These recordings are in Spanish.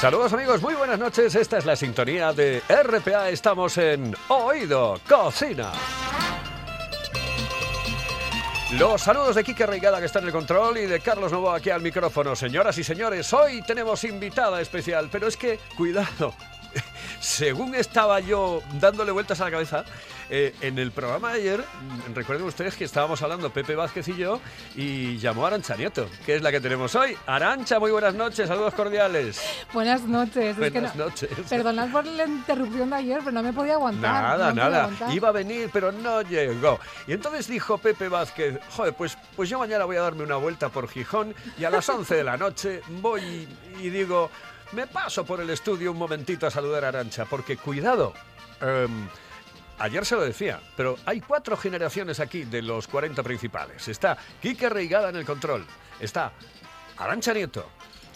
Saludos amigos, muy buenas noches. Esta es la sintonía de RPA. Estamos en Oído Cocina. Los saludos de Kike Reigada que está en el control y de Carlos Novo aquí al micrófono. Señoras y señores, hoy tenemos invitada especial, pero es que, cuidado, según estaba yo dándole vueltas a la cabeza, eh, en el programa de ayer, mm, recuerden ustedes que estábamos hablando Pepe Vázquez y yo, y llamó a Arancha Nieto, que es la que tenemos hoy. Arancha, muy buenas noches, saludos cordiales. Buenas noches. Buenas noches. Perdonad por la interrupción de ayer, pero no me podía aguantar. Nada, no nada. aguantar. Iba a venir, pero no llegó. Y entonces dijo Pepe Vázquez, joder, pues, pues yo mañana voy a darme una vuelta por Gijón y a las 11 de la noche voy y, y digo, me paso por el estudio un momentito a saludar a Arancha, porque cuidado. em, Ayer se lo decía, pero hay cuatro generaciones aquí de los 40 principales. Está Quique Reigada en el control, está Arancha Nieto,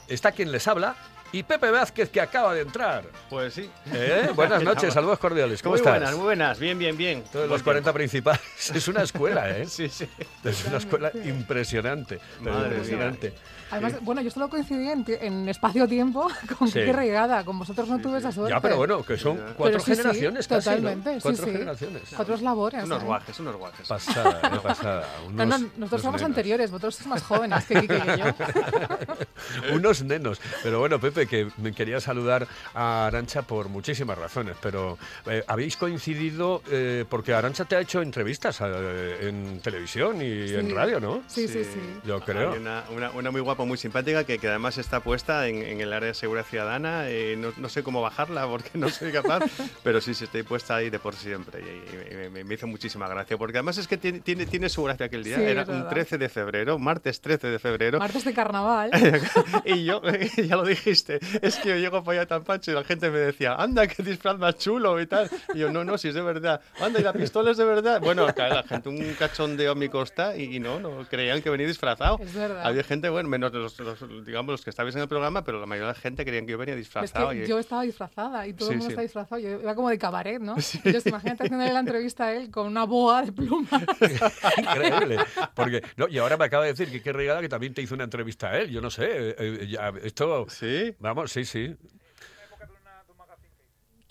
está quien les habla y Pepe Vázquez que acaba de entrar. Pues sí. ¿Eh? Buenas noches, saludos cordiales. ¿Cómo muy estás? buenas, muy buenas. Bien, bien, bien. Todos los Buen 40 principales. Es una escuela, ¿eh? Sí, sí. Es una escuela impresionante. mía. impresionante. Además, bueno, yo solo coincidí en, ti- en espacio-tiempo con Sí. Quique Reigada. Con vosotros no Sí, tuve sí. esa suerte. Ya, pero bueno, que son cuatro sí, sí, generaciones casi, ¿no? totalmente, sí, Cuatro sí. generaciones. Cuatro labores. Unos ¿eh? guajes, unos guajes. Pasada, ¿eh? pasada. No, no, nosotros somos nenos. anteriores, vosotros sois más jóvenes que y yo. Unos nenos. Pero bueno, Pepe, que me quería saludar a Arancha por muchísimas razones, pero eh, habéis coincidido eh, porque Arancha te ha hecho entrevistas eh, en televisión y Sí. en radio, ¿no? Sí, sí, sí. Yo creo. Hay una, una, una muy guapa, muy simpática, que, que además está puesta en, en el área de seguridad ciudadana. eh, no, no sé cómo bajarla porque no soy capaz, pero sí, sí, estoy puesta ahí de por siempre. Y, y me- me, me hizo muchísima gracia, porque además es que tiene, tiene, tiene su gracia aquel día. Sí, Era un verdad. 13 de febrero, martes 13 de febrero. Martes de carnaval. y yo, ya lo dijiste, es que yo llego para allá tan pancho y la gente me decía, anda, qué disfraz más chulo y tal. Y yo, no, no, si es de verdad. Anda, y la pistola es de verdad. Bueno, claro, la gente, un cachondeo a mi costa y, y no, no, creían que venía disfrazado. Es verdad. Había gente, bueno, menos los, los- digamos, los que estabais en el programa, pero la mayoría de la gente creían que yo venía Es disfrazado. que y- yo estaba disfrazada y todo Sí, el mundo sí. está disfrazado. Yo iba como de cabaret, ¿no? Entonces, imagínate haciéndole la entrevista a él con una boa de plumas. Increíble. Porque, no, y ahora me acaba de decir que qué regala que también te hizo una entrevista a él. Yo no sé. eh, eh, ya, esto. ¿Sí? Vamos, sí, sí.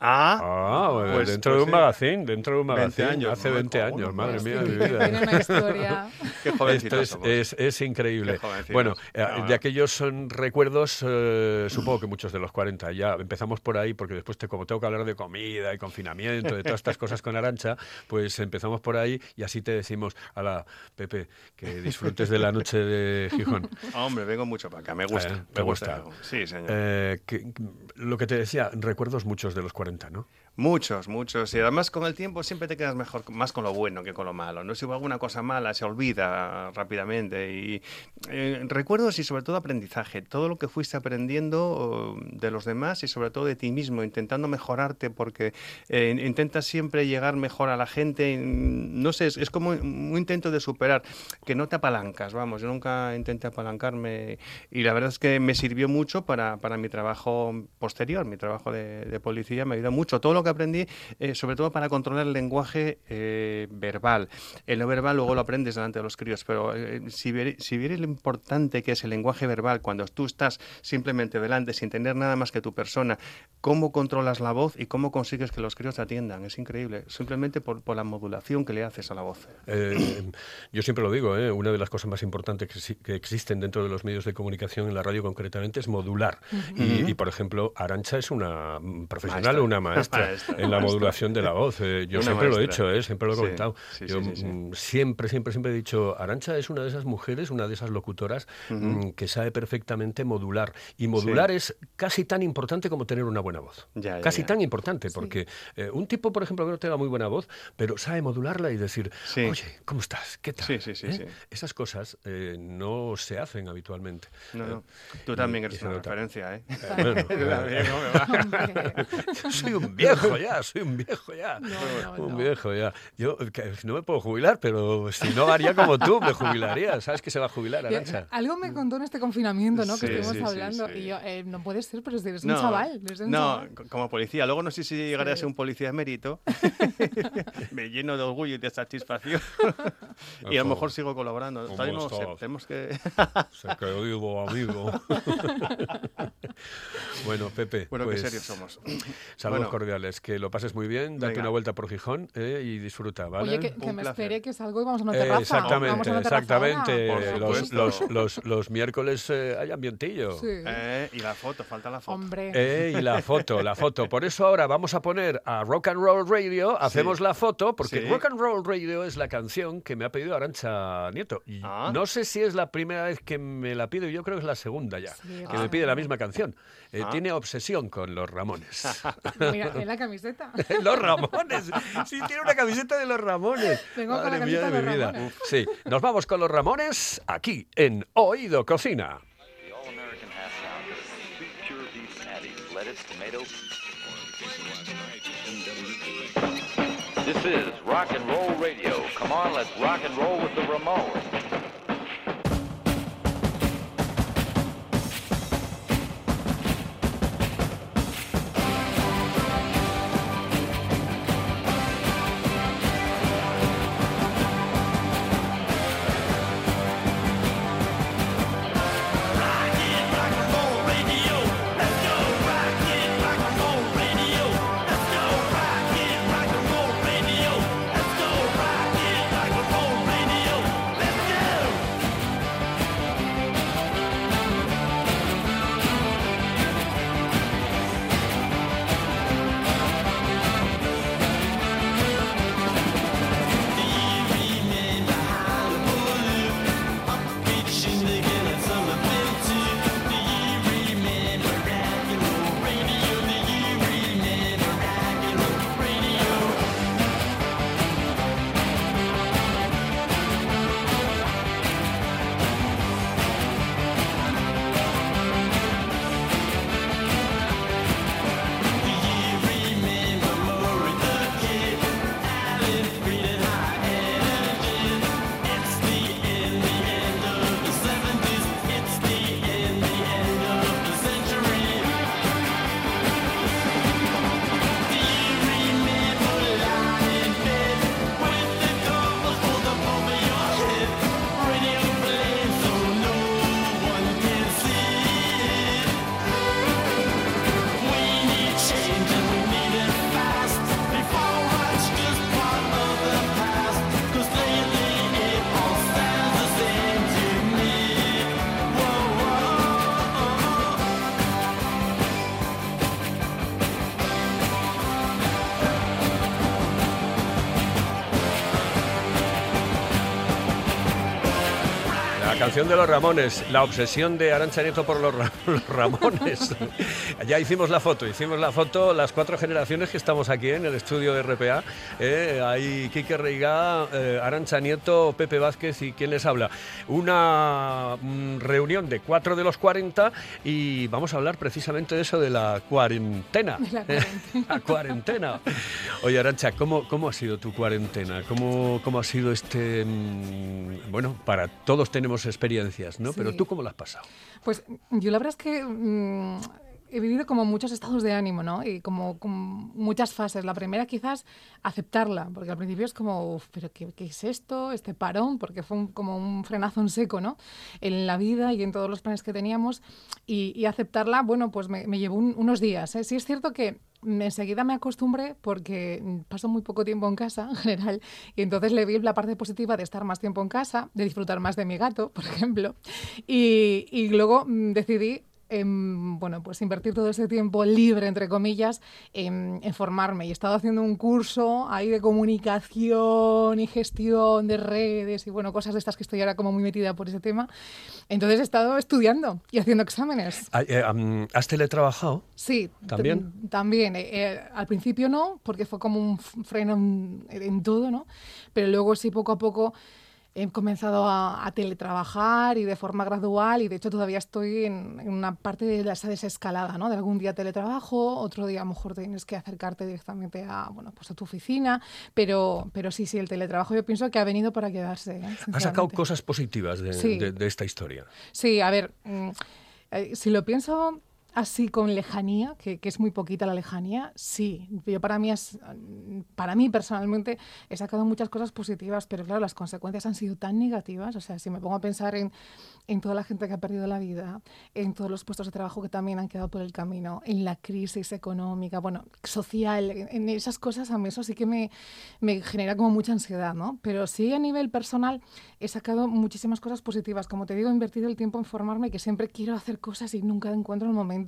Ah, Ah, bueno, Pues- dentro pues de un sí. magazine, dentro de un 20 magazine. años, hace me 20 cago en años, madre Es mía de Quique vida. tiene una historia. qué Esto es, somos. es, es increíble. Qué. Bueno, eh, No, no. de aquellos son recuerdos, eh, supongo que muchos de los 40. Ya empezamos por ahí, porque después, te, como tengo que hablar de comida y confinamiento, de todas estas cosas con Arancha, pues empezamos por ahí y así te decimos, a la Pepe, que disfrutes de la noche de Gijón. Hombre, vengo mucho para acá, me gusta. Eh, me gusta. Sí, señor. Eh, que- lo que te decía, recuerdos muchos de los 40, ¿no? Muchos, muchos. Y además con el tiempo siempre te quedas mejor, más con lo bueno que con lo malo. No si hubo alguna cosa mala, se olvida rápidamente. Y eh, recuerdos y sobre todo aprendizaje. Todo lo que fuiste aprendiendo oh, de los demás y sobre todo de ti mismo, intentando mejorarte porque eh, intentas siempre llegar mejor a la gente. No sé, es, como un intento de superar, que no te apalancas, vamos. Yo nunca intenté apalancarme y la verdad es que me sirvió mucho para, para mi trabajo posterior, mi trabajo de, de policía, me ayudó mucho. Todo lo que aprendí, eh, sobre todo para controlar el lenguaje eh, verbal. El no verbal luego lo aprendes delante de los críos, pero eh, si, viere- si vieres lo importante que es el lenguaje verbal cuando tú estás simplemente delante sin tener nada más que tu persona, cómo controlas la voz y cómo consigues que los críos te atiendan. Es increíble, simplemente por, por la modulación que le haces a la voz. Eh, yo siempre lo digo, una de las cosas más importantes que, que existen dentro de los medios de comunicación, en la radio concretamente, es modular. y, y, por ejemplo, Arancha es una mm, profesional Maestra. o una maestra Maestra, en la modulación de la voz. Eh, yo Una siempre lo he dicho, ¿eh? siempre lo he Sí, comentado. sí, yo sí, sí, sí. mm, siempre, siempre, siempre he dicho, Arancha es una de esas mujeres, una de esas locutoras mm, que sabe perfectamente modular. Y modular es casi tan importante como tener una buena voz. Ya, ya, casi ya. tan importante, porque eh, un tipo, por ejemplo, que no tenga muy buena voz, pero sabe modularla y decir, Sí. oye, ¿cómo estás? ¿Qué tal? Sí, sí, sí, ¿Eh? sí. Esas cosas eh, no se hacen habitualmente. No, no. Tú también y eres una referencia, ¿eh? yo soy un viejo. Viejo ya, soy un viejo ya. No, no, un no. viejo ya. Yo que no me puedo jubilar, pero si no haría como tú, me jubilaría. ¿Sabes que se va a jubilar, Arancha? Algo me contó en este confinamiento, ¿no? Sí, que estuvimos sí, hablando. sí. Y yo, eh, no puede ser, pero si eres un chaval. eres un no, chaval. como policía. Luego no sé si llegaré a ser un policía emérito. Me lleno de orgullo y de satisfacción. y a lo mejor sigo colaborando. ¿Cómo Todavía no lo sé. Tenemos que... Se querido amigo. bueno, Pepe, bueno, pues, qué serios somos. saludos Bueno. cordiales. Que lo pases muy bien, date Venga. una vuelta por Gijón eh, y disfruta, ¿vale? Oye, que, me placer. espere que salgo y vamos a una Eh, terraza. Vamos exactamente, a una terraza ahora. exactamente. Los, los, los, los miércoles eh, hay ambientillo. Sí. Eh, y la foto, falta la foto. Hombre. Eh, y la foto, la foto. Por eso ahora vamos a poner a Rock and Roll Radio, hacemos la foto, porque Sí. Rock and Roll Radio es la canción que me ha pedido Arancha Nieto. Y Ah. no sé si es la primera vez que me la pido, yo creo que es la segunda ya, Sí, que ah. me pide la misma canción. Eh, Ah. Tiene obsesión con los Ramones. Mira, en la camiseta. los Ramones. Sí, tiene una camiseta de los Ramones. Vengo con la Madre mía camiseta de de mi vida. Ramones. Sí, nos vamos con los Ramones aquí en Oído Cocina. This is Rock and Roll Radio. Come on, let's rock and roll with the Ramones. Canción de los Ramones, la obsesión de Arancha Nieto por los, Ra- los Ramones. ya hicimos la foto, hicimos la foto, las cuatro generaciones que estamos aquí en el estudio de RPA. Eh, hay Quique Reigá, eh, Arancha Nieto, Pepe Vázquez y quien les habla. Una mm, reunión de cuatro de los 40 y vamos a hablar precisamente de eso de la cuarentena. De la cuarentena. La cuarentena. Oye, Arancha, ¿cómo, cómo ha sido tu cuarentena? ¿Cómo, cómo ha sido este... mm, Bueno, para todos tenemos experiencias, ¿no? Sí. Pero tú, ¿cómo lo has pasado? Pues yo la verdad es que mm, he vivido como muchos estados de ánimo, ¿no? Y como, como muchas fases. La primera quizás aceptarla, porque al principio es como, "Uf, pero qué, qué es esto? Este parón, porque fue un- como un frenazo en seco, ¿no? En la vida y en todos los planes que teníamos. Y, y aceptarla, bueno, pues me, me llevó un- unos días. ¿eh? Sí es cierto que enseguida me acostumbré porque paso muy poco tiempo en casa en general y entonces le vi la parte positiva de estar más tiempo en casa, de disfrutar más de mi gato, por ejemplo, y, y luego mm, decidí em, bueno, pues invertir todo ese tiempo libre, entre comillas, en, en formarme. Y he estado haciendo un curso ahí de comunicación y gestión de redes y bueno, cosas de estas que estoy ahora como muy metida por ese tema. Entonces he estado estudiando y haciendo exámenes. Ay, eh, ¿Has teletrabajado? Sí, ¿También? También. eh, eh, al principio no, porque fue como un freno en, en todo, ¿no? Pero luego sí, poco a poco he comenzado a, a teletrabajar y de forma gradual y de hecho todavía estoy en, en una parte de esa desescalada, ¿no? De algún día teletrabajo, otro día a lo mejor tienes que acercarte directamente a, bueno, pues a tu oficina, pero, pero sí, sí, el teletrabajo yo pienso que ha venido para quedarse. ¿eh? Has sacado cosas positivas de, Sí. de- de esta historia. Sí, a ver, mm, eh, si lo pienso así con lejanía, que, que es muy poquita la lejanía, sí. Yo para mí, es, para mí personalmente he sacado muchas cosas positivas, pero claro, las consecuencias han sido tan negativas. O sea, si me pongo a pensar en, en toda la gente que ha perdido la vida, en todos los puestos de trabajo que también han quedado por el camino, en la crisis económica, bueno, social, en, en esas cosas a mí eso sí que me, me genera como mucha ansiedad, ¿no? Pero sí a nivel personal he sacado muchísimas cosas positivas. Como te digo, he invertido el tiempo en formarme, que siempre quiero hacer cosas y nunca encuentro el momento.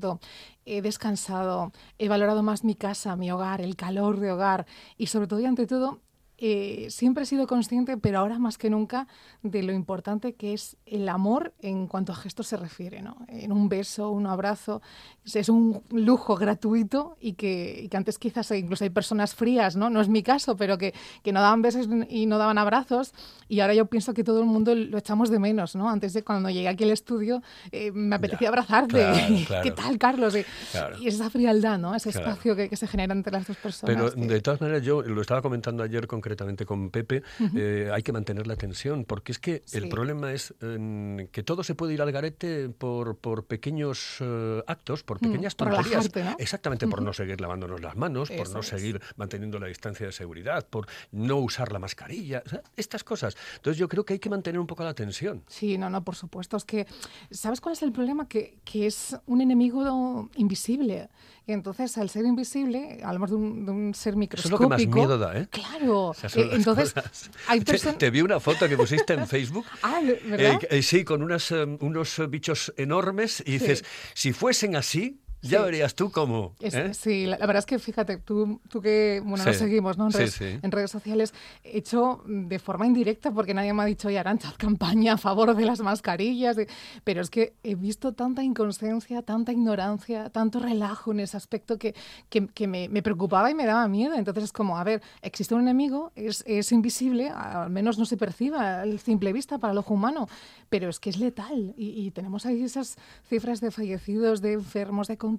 He descansado, he valorado más mi casa, mi hogar, el calor de hogar y sobre todo y ante todo eh, siempre he sido consciente, pero ahora más que nunca, de lo importante que es el amor en cuanto a gestos se refiere. ¿no? En un beso, un abrazo, es- un lujo gratuito y que, y que antes quizás incluso hay personas frías, ¿no? no es mi caso, pero que, que no daban besos y no daban abrazos y ahora yo pienso que todo el mundo lo echamos de menos. ¿no? Antes de cuando llegué aquí al estudio eh, me apetecía abrazarte. claro, claro. ¿Qué tal, Carlos? Y, Claro. y esa frialdad, ¿no? ese espacio que, que se genera entre las dos personas. Pero de todas maneras, yo lo estaba comentando ayer concretamente con Pepe, eh, hay que mantener la tensión, porque es que el problema es eh, que todo se puede ir al garete por, por pequeños eh, actos, por pequeñas Mm, por tonterías. relajarte, ¿no? Exactamente, por no seguir lavándonos las manos, por no es. seguir manteniendo la distancia de seguridad, por no usar la mascarilla, o sea, estas cosas. Entonces yo creo que hay que mantener un poco la tensión. Sí, no, no, por supuesto. Es que, ¿sabes cuál es el problema? Que, que es un enemigo invisible. Y entonces, al ser invisible, hablamos de un, de un ser Eso es microscópico. lo que más miedo da, ¿eh? Claro. Esas son Eh, entonces, cosas. hay Te-. Te, vi una foto que pusiste en Facebook. Ah, ¿verdad? Eh, eh, sí, con unas, eh, unos bichos enormes y dices, si fuesen así, ya verías tú cómo. Es- ¿eh? Sí, la, la verdad es que fíjate, tú, tú que bueno, nos seguimos ¿no? en, redes, en redes sociales, he hecho de forma indirecta porque nadie me ha dicho, oye, Arancha, campaña a favor de las mascarillas. Pero es que he visto tanta inconsciencia, tanta ignorancia, tanto relajo en ese aspecto que, que, que me, me preocupaba y me daba miedo. Entonces es como, a ver, existe un enemigo, es, es invisible, al menos no se perciba a simple vista para el ojo humano, pero es que es letal y, y tenemos ahí esas cifras de fallecidos, de enfermos, de contagios.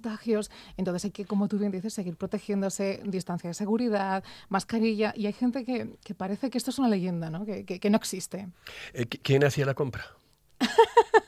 Entonces hay que, como tú bien dices, seguir protegiéndose, distancia de seguridad, mascarilla. Y hay gente que, que parece que esto es una leyenda, ¿no? Que, que- que no existe. Eh, ¿qui- ¿Quién hacía la compra?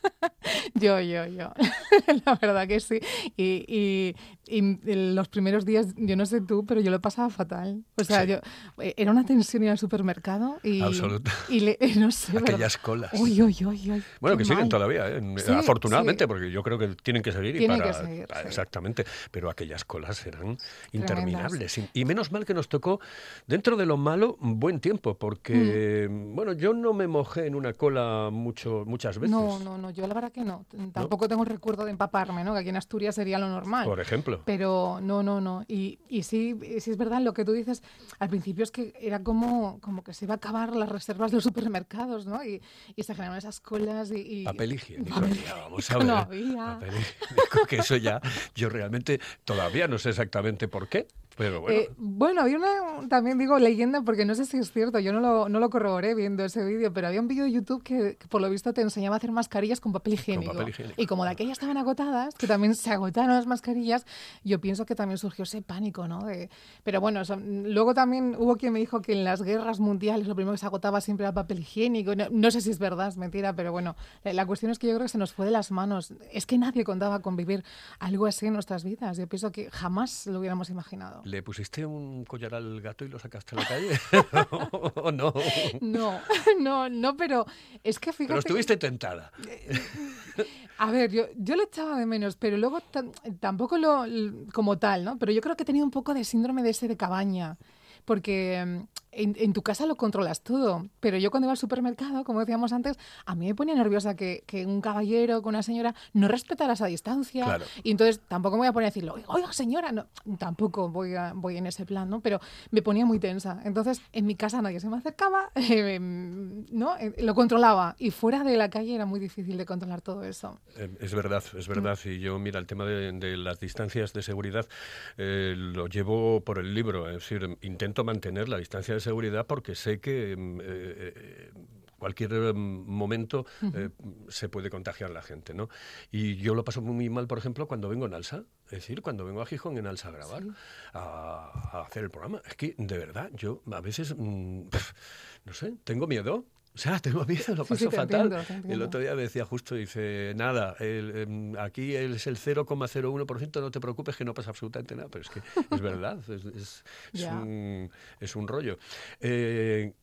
Yo, yo, yo. La verdad que sí. Y, y- los primeros días, yo no sé tú, pero yo lo pasaba fatal. O sea, Sí. yo eh, era una tensión ir al supermercado y. Absoluta. Y le- no sé. Aquellas colas. Uy, uy, uy, uy. Bueno, que siguen todavía, ¿eh? Sí, afortunadamente, sí. porque yo creo que tienen que seguir. y Tienen para- que seguir, para- sí. Exactamente, pero aquellas colas eran interminables. Y, y menos mal que nos tocó, dentro de lo malo, buen tiempo, porque, Mm. bueno, yo no me mojé en una cola mucho, muchas veces. No, no, no, yo la verdad que no. Tampoco tengo el recuerdo de empaparme, ¿no? Que aquí en Asturias sería lo normal. Por ejemplo. Pero no, no, no. Y, y sí, sí es verdad lo que tú dices. Al principio es que era como, como que se iba a acabar las reservas de los supermercados, ¿no? Y, y se generaban esas colas y... y- Papel higiénico, Papel vamos a ver. no había. Papel higiénico, que eso ya, yo realmente todavía no sé exactamente por qué, pero bueno. Eh, bueno, había una, también digo leyenda, porque no sé si es cierto, yo no lo, no lo corroboré viendo ese vídeo, pero había un vídeo de YouTube que, que por lo visto te enseñaba a hacer mascarillas con papel higiénico. papel higiénico. Y como de aquellas estaban agotadas, que también se agotaron las mascarillas, yo pienso que también surgió ese pánico, ¿no? De- pero bueno, luego también hubo quien me dijo que en las guerras mundiales lo primero que se agotaba siempre era el papel higiénico. No, no sé si es verdad, es mentira, pero bueno, la, la cuestión es que yo creo que se nos fue de las manos. Es que nadie contaba con vivir algo así en nuestras vidas. Yo pienso que jamás lo hubiéramos imaginado. ¿Le pusiste un collar al gato y lo sacaste a la calle? ¿O no? No, no, no, pero es que fíjate. Pero que- estuviste tentada. A ver, yo, yo lo echaba de menos, pero luego tam- tampoco lo como tal, ¿no? Pero yo creo que tenía un poco de síndrome de ese de cabaña. Porque mm, en, en tu casa lo controlas todo, pero yo cuando iba al supermercado, como decíamos antes, a mí me ponía nerviosa que, que un caballero con una señora no respetara esa distancia. Claro. Y entonces tampoco me voy a poner a decirlo, oiga señora, no, tampoco voy, a- voy en ese plan, ¿no? Pero me ponía muy tensa. Entonces en mi casa nadie se me acercaba, eh, ¿no? Eh, Lo controlaba y fuera de la calle era muy difícil de controlar todo eso. Eh, Es verdad, es verdad. Mm. Y yo, mira, el tema de, de las distancias de seguridad eh, lo llevo por el libro. Es decir, intento mantener la distancia de seguridad porque sé que mm, eh, eh, cualquier eh, momento eh, se puede contagiar la gente, ¿no? Y yo lo paso muy mal, por ejemplo, cuando vengo en Alsa, es decir, cuando vengo a Gijón en Alsa a grabar, a, a hacer el programa. Es que, de verdad, yo a veces, mm, pf, no sé, tengo miedo. O sea, tengo miedo, lo Sí, paso sí, fatal. entiendo, El otro día me decía justo, dice, nada, el, em, aquí es el 0,01%, no te preocupes que no pasa absolutamente nada. Pero es que es verdad, es, es- un, es un rollo. Eh,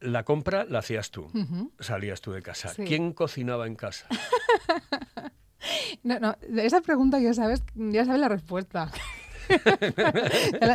la compra la hacías tú, salías tú de casa. Sí. ¿Quién cocinaba en casa? No, no, esa pregunta ya sabes, ya sabes la respuesta.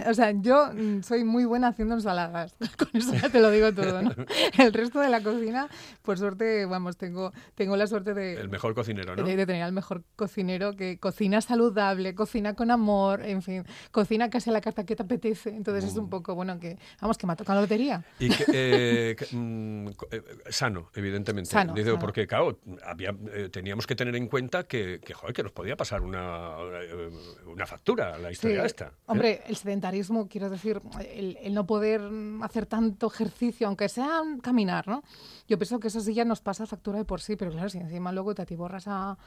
o sea, yo mm, soy muy buena haciendo ensaladas. Con eso ya te lo digo todo, ¿no? El resto de la cocina, por suerte, vamos, tengo, tengo la suerte de, El mejor cocinero, ¿no? de, de tener al mejor cocinero que cocina saludable, cocina con amor, en fin, cocina casi a la carta que te apetece. Entonces es Mm. un poco, bueno, que, vamos, que me ha tocado la lotería. Y que, eh, que, mm, eh, sano, evidentemente. Sano, Digo, sano. Porque, claro, había, eh, teníamos que tener en cuenta que, que, joder, que nos podía pasar una, una factura la historia Sí. ¿Eh? Hombre, el sedentarismo, quiero decir, el, el no poder hacer tanto ejercicio, aunque sea caminar, ¿no? Yo pienso que eso sí ya nos pasa factura de por sí, pero claro, si encima luego te atiborras a,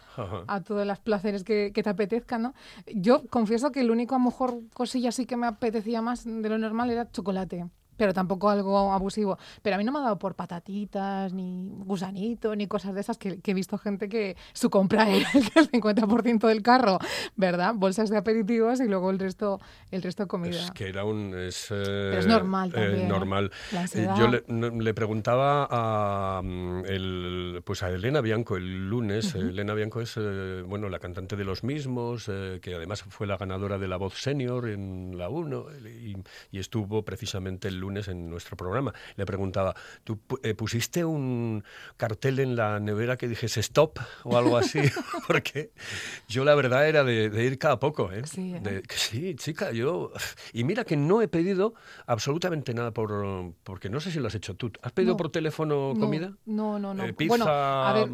todos los placeres que, que te apetezcan, ¿no? Yo confieso que el único, a lo mejor, cosilla sí que me apetecía más de lo normal era chocolate. Pero tampoco algo abusivo. Pero a mí no me ha dado por patatitas, ni gusanito, ni cosas de esas, que, que he visto gente que su compra era el 50% del carro, ¿verdad? Bolsas de aperitivos y luego el resto, el resto comida. Es que era un... Es, eh, es normal eh, también, ¿eh? normal. La Eh. Yo le, preguntaba a, mm, el, pues a Elena Bianco el lunes. Elena Bianco es bueno, la cantante de Los Mismos, que además fue la ganadora de la voz senior en la 1 y, y estuvo precisamente el lunes en nuestro programa. Le preguntaba, ¿tú eh, pusiste un cartel en la nevera que dijese stop o algo así? Porque yo la verdad era de, de ir cada poco. ¿eh? Sí, ¿eh? De- sí, chica, yo... Y mira que no he pedido absolutamente nada por... Porque no sé si lo has hecho tú. ¿Has pedido No. por teléfono No, comida? No, no, no. Eh, pizza, bueno, a ver,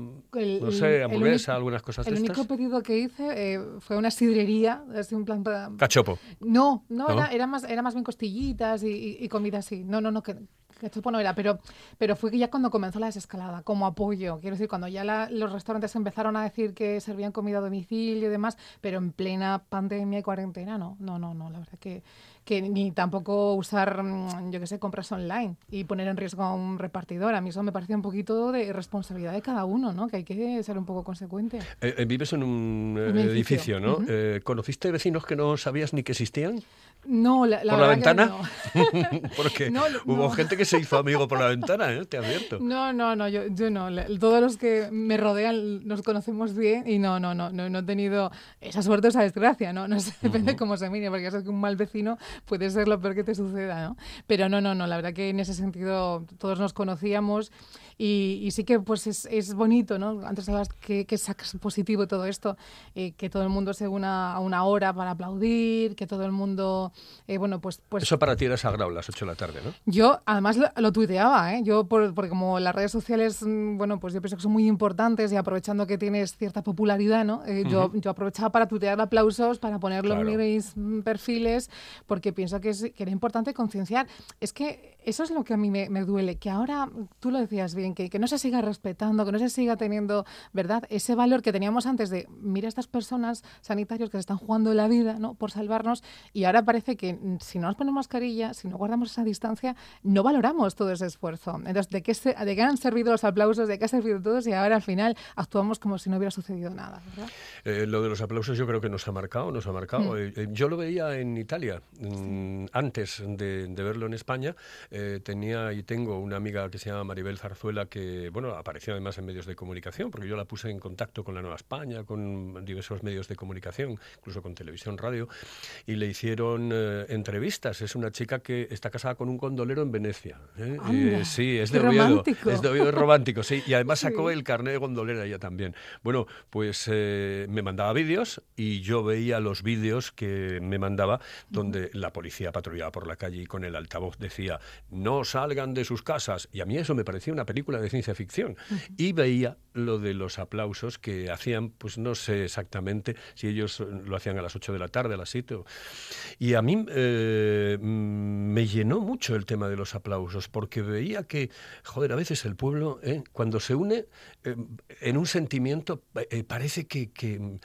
el- no el- sé, el hamburguesa, único- algunas cosas El de único estas. pedido que hice eh, fue una sidrería, así un plan para... Cachopo. No, no, ¿No? Era, era, más, era más bien costillitas y, y- y comida así. No, no, no, que, que chupo no era, pero, pero fue ya cuando comenzó la desescalada, como apoyo, quiero decir, cuando ya la- los restaurantes empezaron a decir que servían comida a domicilio y demás, pero en plena pandemia y cuarentena, no, no, no, no, la verdad que, que ni tampoco usar, mm, yo qué sé, compras online y poner en riesgo a un repartidor. A mí eso me parecía un poquito de responsabilidad de cada uno, ¿no? Que hay que ser un poco consecuente. Eh, eh, vives en un, eh, Un edificio, edificio, ¿no? Eh, ¿Conociste vecinos que no sabías ni que existían? No, la, la ¿Por la ventana? no. Porque No, no, hubo gente que se hizo amigo por la ventana, ¿eh? Te advierto. No, no, no, yo, yo no. Todos los que me rodean nos conocemos bien y no, no, no, no, no he tenido esa suerte o esa desgracia, ¿no? No sé, depende cómo se mire, porque ya sabes que un mal vecino puede ser lo peor que te suceda, ¿no? Pero no, no, no, la verdad que en ese sentido todos nos conocíamos y, y sí que pues es, es bonito, ¿no? Antes hablabas que, que sacas positivo todo esto, eh, que todo el mundo se una a una hora para aplaudir, que todo el mundo, eh, bueno, pues... pues Eso para ti era sagrado, las 8 de la tarde, ¿no? yo además lo, lo tuiteaba, ¿eh? Yo por- porque como las redes sociales, mm, bueno, pues yo pienso que son muy importantes y aprovechando que tienes cierta popularidad, ¿no? Eh, yo, yo aprovechaba para tuitear aplausos, para ponerlo Claro. en mis mm, perfiles, porque pienso que, es, que era importante concienciar. Es que eso es lo que a mí me, me duele, que ahora, tú lo decías bien, que, que no se siga respetando, que no se siga teniendo, ¿verdad? Ese valor que teníamos antes de, mira estas personas sanitarios que se están jugando la vida, ¿no? Por salvarnos, y ahora parece que mm, si no nos ponemos mascarilla, si no guardamos esa distancia, no valoramos todo ese esfuerzo. Entonces, ¿de qué, se- de qué han servido los aplausos? ¿De qué ha servido todo? Y ahora al final actuamos como si no hubiera sucedido nada, ¿verdad? Eh, lo de los aplausos yo creo que nos ha marcado, nos ha marcado. Eh, eh, yo lo veía en Italia, mm, antes de, de verlo en España. Eh, tenía y tengo una amiga que se llama Maribel Zarzuela que, bueno, apareció además en medios de comunicación, porque yo la puse en contacto con la Nueva España, con diversos medios de comunicación, incluso con televisión, radio, y le hicieron eh, entrevistas. Es una chica que está casada con un condolero en Venecia. ¿eh? Anda, sí, es de Oviedo. romántico. Es de Oviedo, es romántico, sí. Y además sacó Sí. el carnet de gondolera ella también. Bueno, pues me mandaba vídeos y yo veía los vídeos que me mandaba donde la policía patrullaba por la calle y con el altavoz decía no salgan de sus casas. Y a mí eso me parecía una película de ciencia ficción. Y veía lo de los aplausos que hacían, pues no sé exactamente si ellos lo hacían a las 8 de la tarde, a las 7. o- Y a mí eh, mm, me llenó mucho el tema de los aplausos, porque veía que, joder, a veces el pueblo, eh, cuando se une eh, en un sentimiento, eh, parece que, que,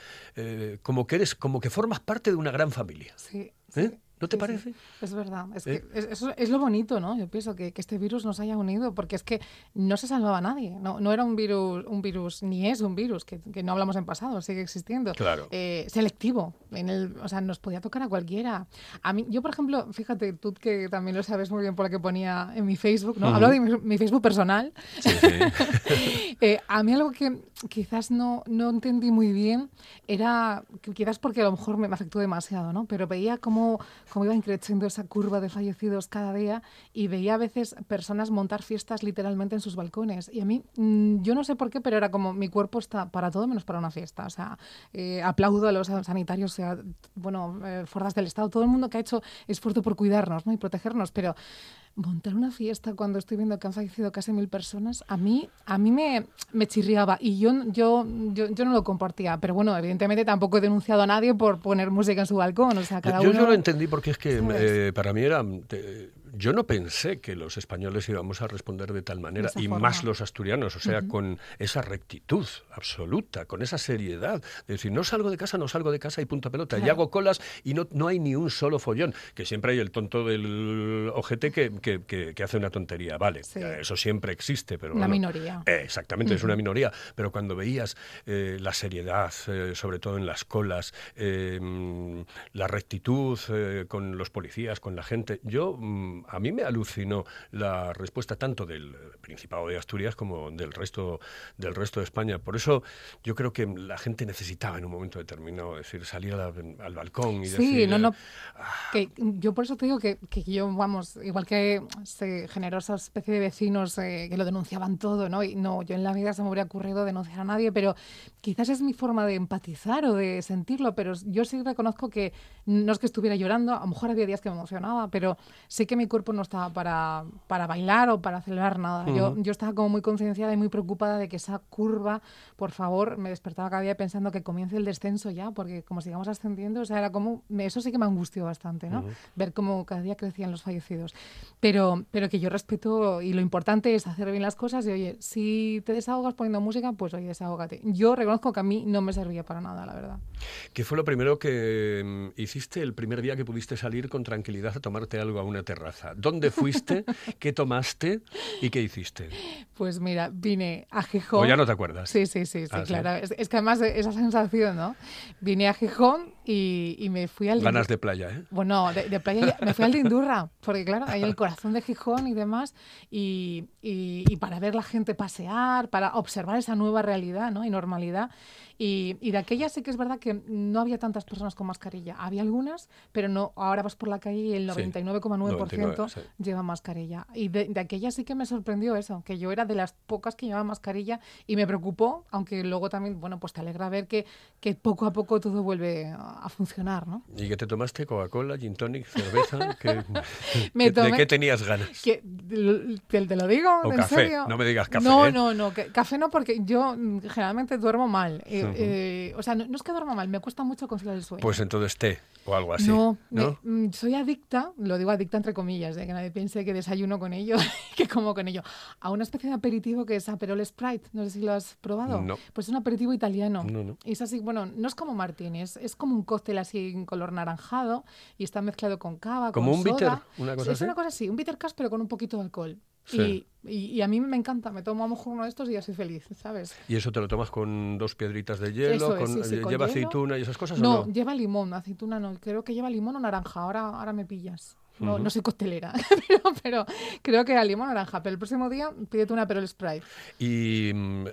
como que eres, como que formas parte de una gran familia. Sí. Sí. ¿No te Sí, sí. parece? Es verdad. Es, ¿Eh? que es, eso es lo bonito, ¿no? Yo pienso que, que este virus nos haya unido, porque es que no se salvaba a nadie. No, no era un virus, un virus, ni es un virus, que, que no hablamos en pasado, sigue existiendo. Claro. Eh, selectivo. En el, o sea, nos podía tocar a cualquiera. A mí, yo, por ejemplo, fíjate, tú que también lo sabes muy bien por lo que ponía en mi Facebook, ¿no? Hablo de mi, mi Facebook personal. Sí. Eh, a mí algo que quizás no, no entendí muy bien era, quizás porque a lo mejor me, me afectó demasiado, ¿no? Pero veía cómo, cómo iba creciendo esa curva de fallecidos cada día y veía a veces personas montar fiestas literalmente en sus balcones. Y a mí, mm, yo no sé por qué, pero era como mi cuerpo está para todo menos para una fiesta. O sea, eh, aplaudo a los sanitarios, sea, bueno, eh, fuerzas del Estado, todo el mundo que ha hecho esfuerzo por cuidarnos ¿no? y protegernos, pero montar una fiesta cuando estoy viendo que han fallecido casi mil personas, a mí, a mí me, me chirriaba y yo, yo, yo, yo no lo compartía. Pero bueno, evidentemente tampoco he denunciado a nadie por poner música en su balcón. O sea, cada Yo, yo uno... yo lo entendí porque es que eh, para mí era... te- yo no pensé que los españoles íbamos a responder de tal manera, y forma. más los asturianos, o sea, con esa rectitud absoluta, con esa seriedad. Es decir, no salgo de casa, no salgo de casa y punto pelota. Y hago colas y no, no hay ni un solo follón. Que siempre hay el tonto del ojete que, que- que- que hace una tontería. Vale, Sí. eso siempre existe, pero... Una bueno, minoría. eh, exactamente, es una minoría. Pero cuando veías eh, la seriedad, eh, sobre todo en las colas, eh, mm, la rectitud eh, con los policías, con la gente, yo mm, a mí me alucinó la respuesta tanto del Principado de Asturias como del resto del resto de España. Por eso yo creo que la gente necesitaba en un momento determinado decir salir la- al balcón y Sí, decir no, no. Que yo por eso te digo que, que yo, vamos, igual que se generó esa especie de vecinos eh, que lo denunciaban todo, ¿no? Y no, yo en la vida se me habría ocurrido denunciar a nadie, pero quizás es mi forma de empatizar o de sentirlo, pero yo sí reconozco que no es que estuviera llorando, a lo mejor había días que me emocionaba, pero sí que mi cuerpo no estaba para, para bailar o para celebrar nada. yo, yo estaba como muy concienciada y muy preocupada de que esa curva, por favor, me despertaba cada día pensando que comience el descenso ya, porque como sigamos ascendiendo, o sea, era como, eso sí que me angustió bastante, ¿no? Ver cómo cada día crecían los fallecidos. Pero, pero que yo respeto y lo importante es hacer bien las cosas y, oye, si te desahogas poniendo música, pues oye, desahógate. Yo reconozco que a mí no me servía para nada, la verdad. ¿Qué fue lo primero que mm, hiciste el primer día que pudiste salir con tranquilidad a tomarte algo a una terraza? ¿Dónde fuiste? ¿Qué tomaste? ¿Y qué hiciste? Pues mira, vine a Gijón. ¿O ya no te acuerdas? Sí, sí, sí, sí, Ah, ¿sí? claro. Es, es que además de esa sensación, ¿no? Vine a Gijón y, y me fui al... Ganas de playa, ¿eh? Bueno, de, de playa ya- me fui al de Indurra, porque claro, en el corazón de Gijón y demás, y, y- y para ver la gente pasear, para observar esa nueva realidad ¿no? y normalidad. Y, y de aquella sí que es verdad que no había tantas personas con mascarilla. Había algunas, pero no. Ahora vas por la calle y el Sí, 99,9% 99, sí. lleva mascarilla. Y de, de aquella sí que me sorprendió eso, que yo era de las pocas que llevaba mascarilla y me preocupó, aunque luego también, bueno, pues te alegra ver que, que poco a poco todo vuelve a, funcionar, ¿no? ¿Y qué te tomaste? ¿Coca-Cola, gin tonic, cerveza? ¿Qué- Me ¿De qué tenías ganas? Que, ¿Te, te lo digo? O ¿En café, serio? no me digas café, No, ¿eh? no, no. que- café no, porque yo mm, generalmente duermo mal. Eh, eh, o sea, no, no es que duerma mal, me cuesta mucho conciliar el sueño. Pues entonces té o algo así. no, ¿no? me- mm, soy adicta, lo digo adicta entre comillas, de que nadie piense que desayuno con ello, que como con ello, a una especie de aperitivo que es Aperol Sprite. No sé si lo has probado. No. Pues es un aperitivo italiano. No, no. Y es así, bueno, no es como Martini, es, es como un cóctel así en color naranjado y está mezclado con cava, ¿Como con un bitter? soda. ¿Una cosa Sí, es así? una cosa así, un bitter cash pero con un poquito de alcohol. Sí. Y, y- y a mí me encanta, me tomo a lo mejor uno de estos y ya soy feliz, ¿sabes? ¿Y eso te lo tomas con dos piedritas de hielo? Es, con, sí, sí, eh, con ¿Lleva hielo. aceituna y esas cosas o No, no? lleva limón, aceituna no, creo que lleva limón o naranja, ahora, ahora me pillas. No, no soy costelera, pero, pero creo que era limón naranja. Pero el próximo día pídete una Aperol Sprite. ¿Y mm, eh,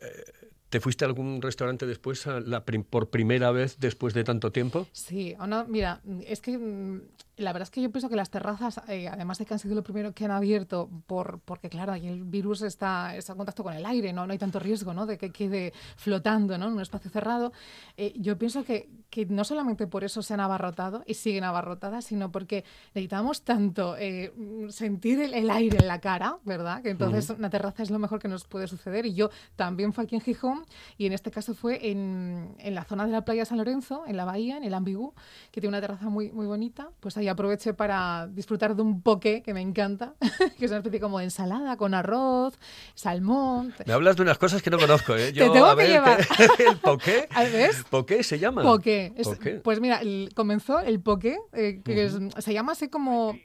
te fuiste a algún restaurante después, a la prim- por primera vez después de tanto tiempo? Sí, o no, mira, es que mm, la verdad es que yo pienso que las terrazas, eh, además de que han sido lo primero que han abierto, por, porque claro, ahí el virus está, está en contacto con el aire, ¿no? no hay tanto riesgo ¿no? de que quede flotando ¿no? en un espacio cerrado, eh, yo pienso que, que no solamente por eso se han abarrotado y siguen abarrotadas, sino porque necesitamos tanto eh, sentir el, el aire en la cara, ¿verdad? Que entonces una terraza es lo mejor que nos puede suceder. Y yo también fue aquí en Gijón y en este caso fue en, en la zona de la playa San Lorenzo, en la bahía, en el Ambigú, que tiene una terraza muy, muy bonita. Pues ahí aproveché para disfrutar de un poké que me encanta, que es una especie como de ensalada con arroz, salmón. Me hablas de unas cosas que no conozco, ¿eh? Te tengo a que ver, llevar. ¿qué- ¿El poqué? ¿Ves? ¿Poqué se llama? Poké. Es- Poké. Pues mira, el- comenzó el poké, eh, que es- se llama así como...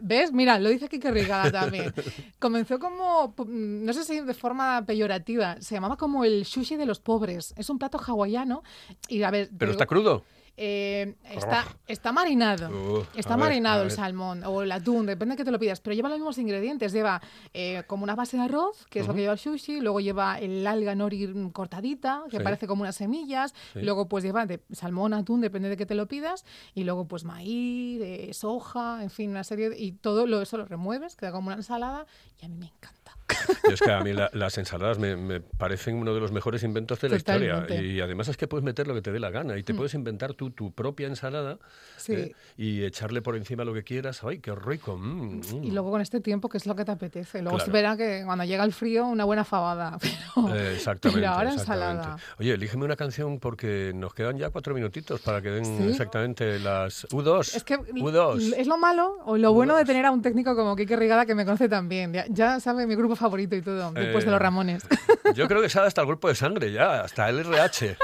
¿Ves? Mira, lo dice aquí que Rigada también. Comenzó como, mm, no sé si de forma peyorativa, se llamaba como el sushi de los pobres. Es un plato hawaiano y a ver... ¿Pero digo- está crudo? Eh, está, está marinado. Uh, está ver, marinado el salmón o el atún, depende de que te lo pidas. Pero lleva los mismos ingredientes. Lleva eh, como una base de arroz, que es lo que lleva el sushi. Luego lleva el alga nori cortadita, que Sí. parece como unas semillas. Sí. Luego pues lleva de salmón, atún, depende de que te lo pidas. Y luego pues maíz, eh, soja, en fin, una serie de... Y todo lo, eso lo remueves, queda como una ensalada. Y a mí me encanta. Yo es que a mí la- las ensaladas me, me parecen uno de los mejores inventos de la historia. Totalmente. Y además es que puedes meter lo que te dé la gana y te puedes inventar tú tu propia ensalada Sí. ¿eh? y echarle por encima lo que quieras. ¡Ay, qué rico! mm, mm. Y luego con este tiempo, que es lo que te apetece. Luego Claro. verá que cuando llega el frío, una buena fabada. Pero, Eh, exactamente. pero ahora exactamente. ensalada. Oye, elígeme una canción porque nos quedan ya cuatro minutitos para que den ¿Sí? exactamente las U2. Es que U2. es lo malo o lo bueno de U2. tener a un técnico como Kike Rigada que me conoce tan bien. Ya, ya sabe mi grupo favorito y todo, después de Eh, los Ramones. Yo creo que sabe hasta el grupo de sangre ya, hasta el RH.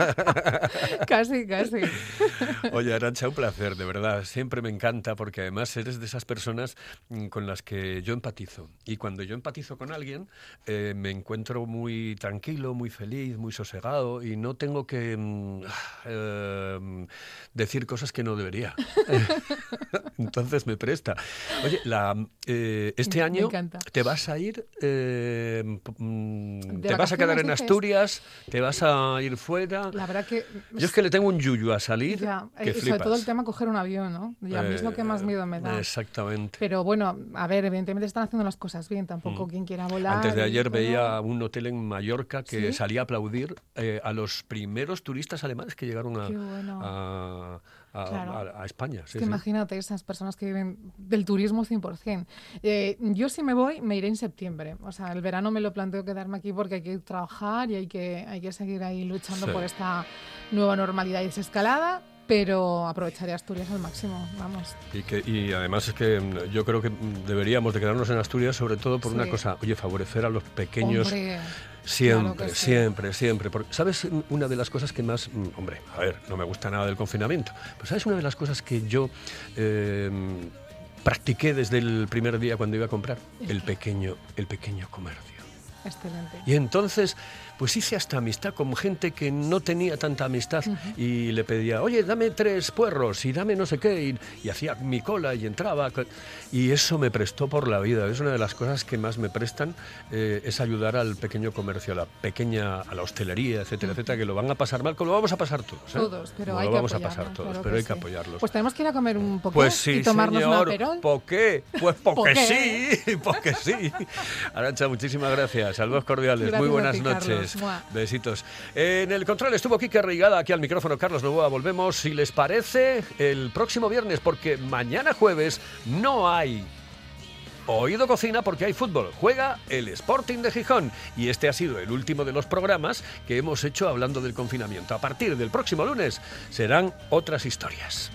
casi, casi. Oye, Arancha, un placer, de verdad. Siempre me encanta porque además eres de esas personas mm, con las que yo empatizo. Y cuando yo empatizo con alguien, eh, me encuentro muy tranquilo, muy feliz, muy sosegado y no tengo que mm, eh, decir cosas que no debería. Entonces me presta. Oye, la, eh, este año te vas a ir, eh, mm, ¿De te vas a quedar en dices? Asturias, te vas a ir fuera. La verdad que... Yo es que le tengo un yuyu a salir Ya, que y sobre todo el tema coger un avión, ¿no? Y a mí es lo que más Eh, miedo me da. Exactamente. Pero bueno, a ver, evidentemente están haciendo las cosas bien, tampoco quien quiera volar. Mm. Antes de ayer veía un hotel en Mallorca que ¿Sí? salía a aplaudir eh, a los primeros turistas alemanes que llegaron a, Qué bueno. a, a- Claro. a- a España. sí, Es que sí. imagínate esas personas que viven del turismo 100%. Eh, yo si me voy, me iré en septiembre. O sea, el verano me lo planteo quedarme aquí porque hay que trabajar y hay que, hay que seguir ahí luchando por esta nueva normalidad y desescalada, pero aprovecharé Asturias al máximo, vamos. Y, que, y además es que mm, yo creo que mm, deberíamos de quedarnos en Asturias sobre todo por una cosa, oye, favorecer a los pequeños Hombre, Siempre, Claro que sí. siempre, siempre. Porque, ¿Sabes una de las cosas que más... mm, Hombre, a ver, no me gusta nada del confinamiento, pero ¿sabes una de las cosas que yo eh, practiqué desde el primer día cuando iba a comprar? ¿El pequeño, el pequeño comercio. excelente. Y entonces, pues hice hasta amistad con gente que no tenía tanta amistad y le pedía, oye, dame tres puerros y dame no sé qué, y, y hacía mi cola y entraba. Y eso me prestó por la vida. Es una de las cosas que más me prestan, eh, es ayudar al pequeño comercio, a la pequeña, a la hostelería, etcétera, etcétera, que lo van a pasar mal, como lo vamos a pasar todos. ¿eh? Todos, pero Como hay lo que vamos a apoyarlos, pasar todos, claro pero hay que apoyarlos. Pues tenemos que ir a comer un poco Pues sí, y tomarnos señor. un. ¿Por qué? Pues porque sí, porque sí. Arancha, muchísimas gracias. Saludos cordiales. Gracias Muy buenas noches. Mua. Besitos. En el control estuvo Kike Reigada, aquí al micrófono Carlos Novoa. Volvemos, si les parece, el próximo viernes, porque mañana jueves no hay Oído Cocina porque hay fútbol. Juega el Sporting de Gijón. Y este ha sido el último de los programas que hemos hecho hablando del confinamiento. A partir del próximo lunes serán otras historias.